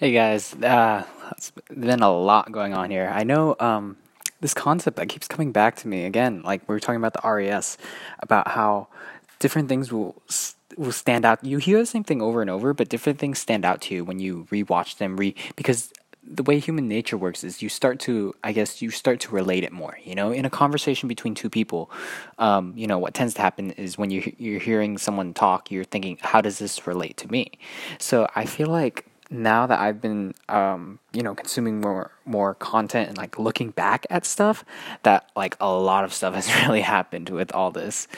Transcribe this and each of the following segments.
Hey guys, uh, it's been a lot going on here. I know um, this concept that keeps coming back to me again. Like we were talking about the RES, about how different things will will stand out. You hear the same thing over and over, but different things stand out to you when you rewatch them. Re because the way human nature works is you start to i guess you start to relate it more you know in a conversation between two people um, you know what tends to happen is when you, you're hearing someone talk you're thinking how does this relate to me so i feel like now that I've been, um, you know, consuming more more content and like looking back at stuff, that like a lot of stuff has really happened with all this,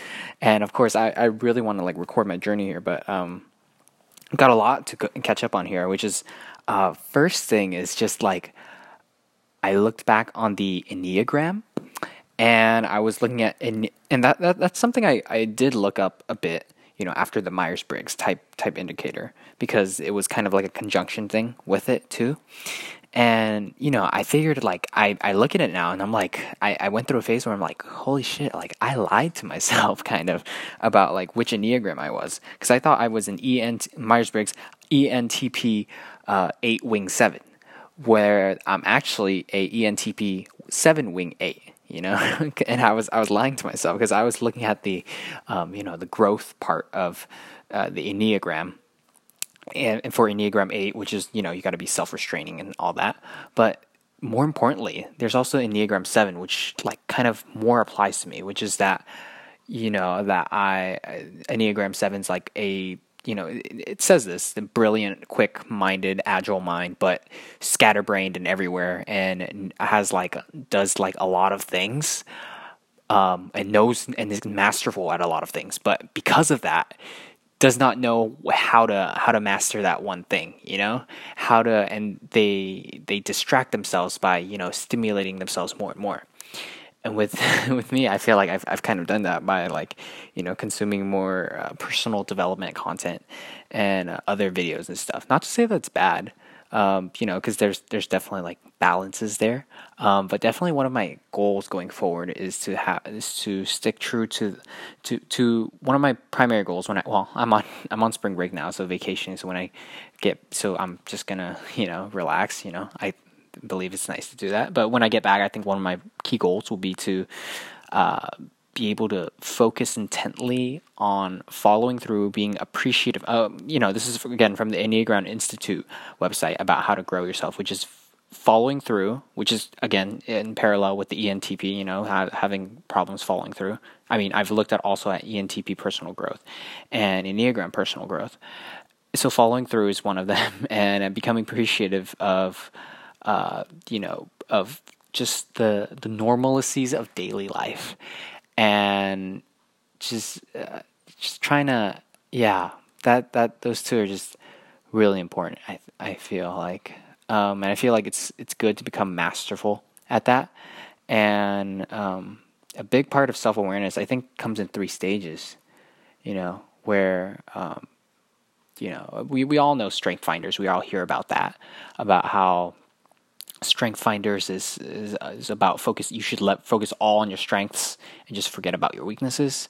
and of course, I I really want to like record my journey here, but um, got a lot to catch up on here, which is, uh, first thing is just like, I looked back on the enneagram, and I was looking at and and that, that that's something I I did look up a bit you know, after the Myers Briggs type type indicator because it was kind of like a conjunction thing with it too. And, you know, I figured like I, I look at it now and I'm like I, I went through a phase where I'm like, holy shit, like I lied to myself kind of about like which Enneagram I was. Because I thought I was an ENT Myers Briggs ENTP uh, eight wing seven, where I'm actually a ENTP seven wing eight you know and i was i was lying to myself because i was looking at the um, you know the growth part of uh, the enneagram and, and for enneagram 8 which is you know you got to be self-restraining and all that. But more importantly there's also enneagram 7 which like kind of more applies to me which is that you know that i enneagram 7 is like a you know, it, says this the brilliant, quick minded, agile mind, but scatterbrained and everywhere and has like, does like a lot of things. Um, and knows and is masterful at a lot of things, but because of that, does not know how to how to master that one thing you know how to and they they distract themselves by you know stimulating themselves more and more and with with me, I feel like I've I've kind of done that by like you know consuming more uh, personal development content and uh, other videos and stuff. Not to say that's bad, um, you know, because there's there's definitely like balances there. Um, but definitely one of my goals going forward is to have is to stick true to to to one of my primary goals when I well I'm on I'm on spring break now, so vacation. is when I get so I'm just gonna you know relax. You know I believe it's nice to do that. But when I get back, I think one of my key goals will be to uh, be able to focus intently on following through, being appreciative. Uh, you know, this is again from the Enneagram Institute website about how to grow yourself, which is following through, which is again in parallel with the ENTP. You know, ha- having problems following through. I mean, I've looked at also at ENTP personal growth and Enneagram personal growth. So following through is one of them, and becoming appreciative of uh, you know, of just the the normalities of daily life, and just uh, just trying to yeah that that those two are just really important. I I feel like, um, and I feel like it's it's good to become masterful at that, and um, a big part of self awareness I think comes in three stages, you know, where um, you know we we all know strength finders. We all hear about that, about how strength finders is, is, is about focus you should let focus all on your strengths and just forget about your weaknesses.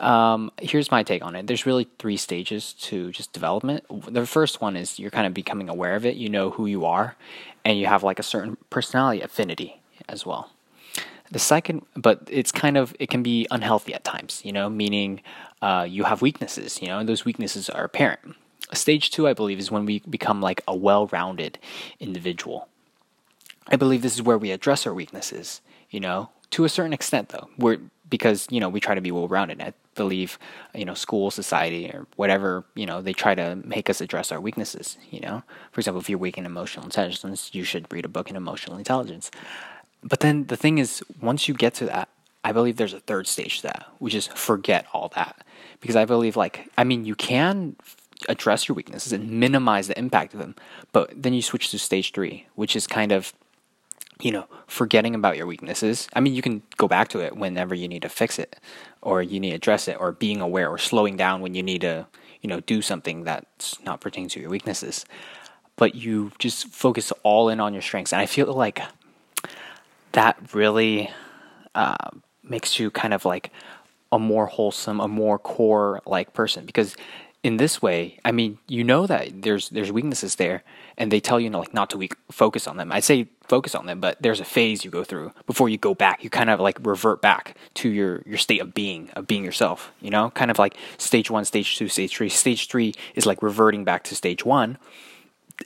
Um, here's my take on it. There's really three stages to just development. The first one is you're kind of becoming aware of it. You know who you are and you have like a certain personality affinity as well. The second but it's kind of it can be unhealthy at times you know meaning uh, you have weaknesses you know and those weaknesses are apparent. Stage two i believe is when we become like a well-rounded individual I believe this is where we address our weaknesses, you know, to a certain extent though. We're because, you know, we try to be well rounded. I believe, you know, school, society or whatever, you know, they try to make us address our weaknesses, you know. For example, if you're weak in emotional intelligence, you should read a book in emotional intelligence. But then the thing is, once you get to that, I believe there's a third stage to that, which is forget all that. Because I believe, like, I mean, you can address your weaknesses and minimize the impact of them, but then you switch to stage three, which is kind of you know, forgetting about your weaknesses. I mean, you can go back to it whenever you need to fix it or you need to address it or being aware or slowing down when you need to, you know, do something that's not pertaining to your weaknesses. But you just focus all in on your strengths. And I feel like that really uh, makes you kind of like a more wholesome, a more core like person because in this way, I mean, you know that there's there's weaknesses there, and they tell you like not to weak, focus on them. I say focus on them, but there's a phase you go through before you go back. You kind of like revert back to your your state of being, of being yourself. You know, kind of like stage one, stage two, stage three. Stage three is like reverting back to stage one,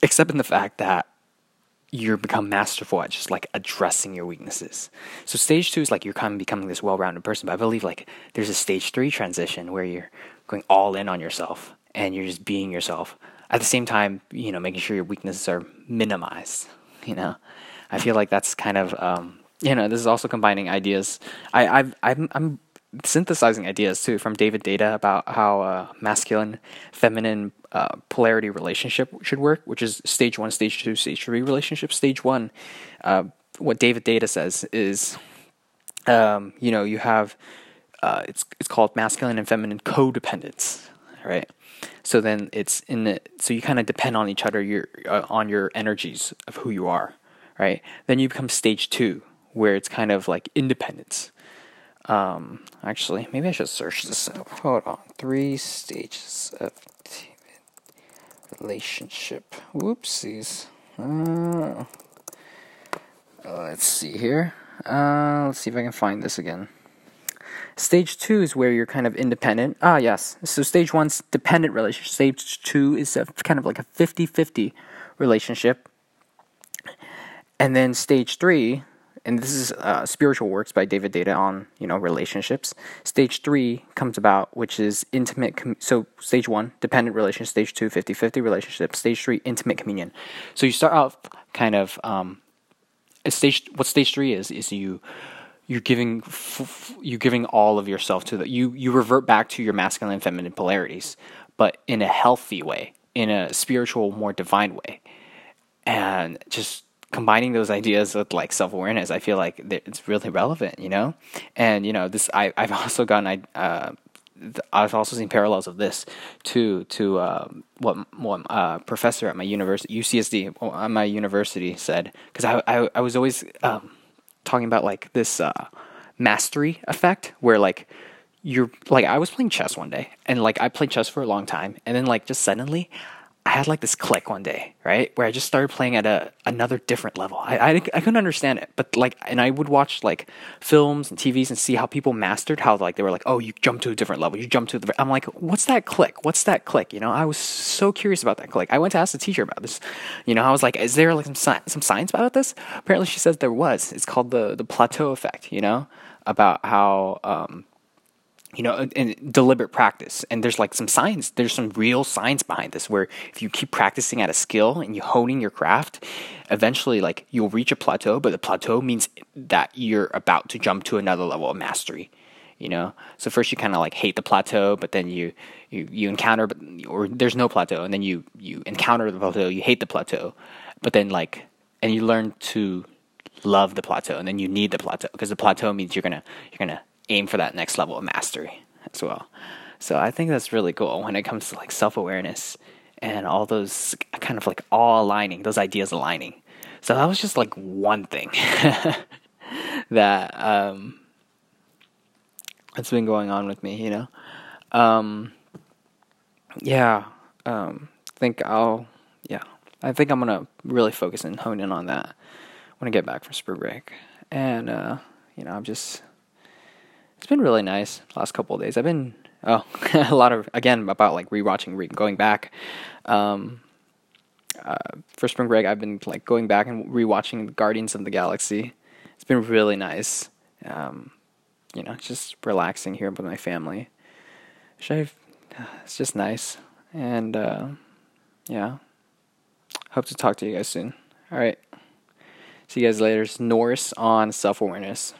except in the fact that you're become masterful at just like addressing your weaknesses. So stage two is like you're kind of becoming this well-rounded person. But I believe like there's a stage three transition where you're going all in on yourself and you're just being yourself. At the same time, you know, making sure your weaknesses are minimized. You know, I feel like that's kind of um, you know this is also combining ideas. I I've, I'm I'm synthesizing ideas too from David Deida about how uh, masculine, feminine uh, polarity relationship should work, which is stage one, stage two, stage three relationship. Stage one, uh, what David Deida says is, um, you know, you have uh, it's it's called masculine and feminine codependence, right? So then it's in the so you kind of depend on each other, your uh, on your energies of who you are, right? Then you become stage two, where it's kind of like independence. Um, actually, maybe I should search this up. Hold on. Three stages of relationship. Whoopsies. Uh, let's see here. Uh, let's see if I can find this again. Stage two is where you're kind of independent. Ah, yes. So stage one's dependent relationship. Stage two is a, kind of like a 50 50 relationship. And then stage three, and this is uh, spiritual works by David Deida on you know relationships. Stage three comes about, which is intimate. Com- so stage one, dependent relationship. Stage two, 50-50 relationship. Stage three, intimate communion. So you start out kind of um, stage. What stage three is is you you're giving f- you're giving all of yourself to the you you revert back to your masculine and feminine polarities, but in a healthy way, in a spiritual, more divine way, and just combining those ideas with like self awareness, I feel like it's really relevant, you know. And you know, this I I've also gotten I. uh, I've also seen parallels of this to to uh, what what uh, professor at my university UCSD at my university said because I, I, I was always um, talking about like this uh, mastery effect where like you're like I was playing chess one day and like I played chess for a long time and then like just suddenly I had like this click one day, right, where I just started playing at a another different level. I, I, I couldn't understand it, but like, and I would watch like films and TVs and see how people mastered how like they were like, oh, you jump to a different level, you jump to the. I'm like, what's that click? What's that click? You know, I was so curious about that click. I went to ask the teacher about this. You know, I was like, is there like some some science about this? Apparently, she says there was. It's called the the plateau effect. You know, about how um, you know, in deliberate practice. And there's like some science, there's some real science behind this where if you keep practicing at a skill and you honing your craft, eventually like you'll reach a plateau, but the plateau means that you're about to jump to another level of mastery. You know, so first you kind of like hate the plateau, but then you you you encounter, or there's no plateau, and then you you encounter the plateau, you hate the plateau, but then like, and you learn to love the plateau, and then you need the plateau because the plateau means you're gonna you're gonna aim for that next level of mastery as well. So I think that's really cool when it comes to like self awareness and all those kind of like all aligning, those ideas aligning. So that was just like one thing that um, that's been going on with me, you know. Um, yeah, um, I think I'll yeah, I think I'm gonna really focus and hone in on that when I get back from spring break, and uh, you know I'm just it's been really nice last couple of days. I've been oh a lot of again about like rewatching, re- going back. Um, uh, for spring break, I've been like going back and rewatching Guardians of the Galaxy. It's been really nice. Um, you know, just relaxing here with my family. I've, it's just nice, and uh, yeah. Hope to talk to you guys soon. All right. See you guys later. It's Norris on self awareness.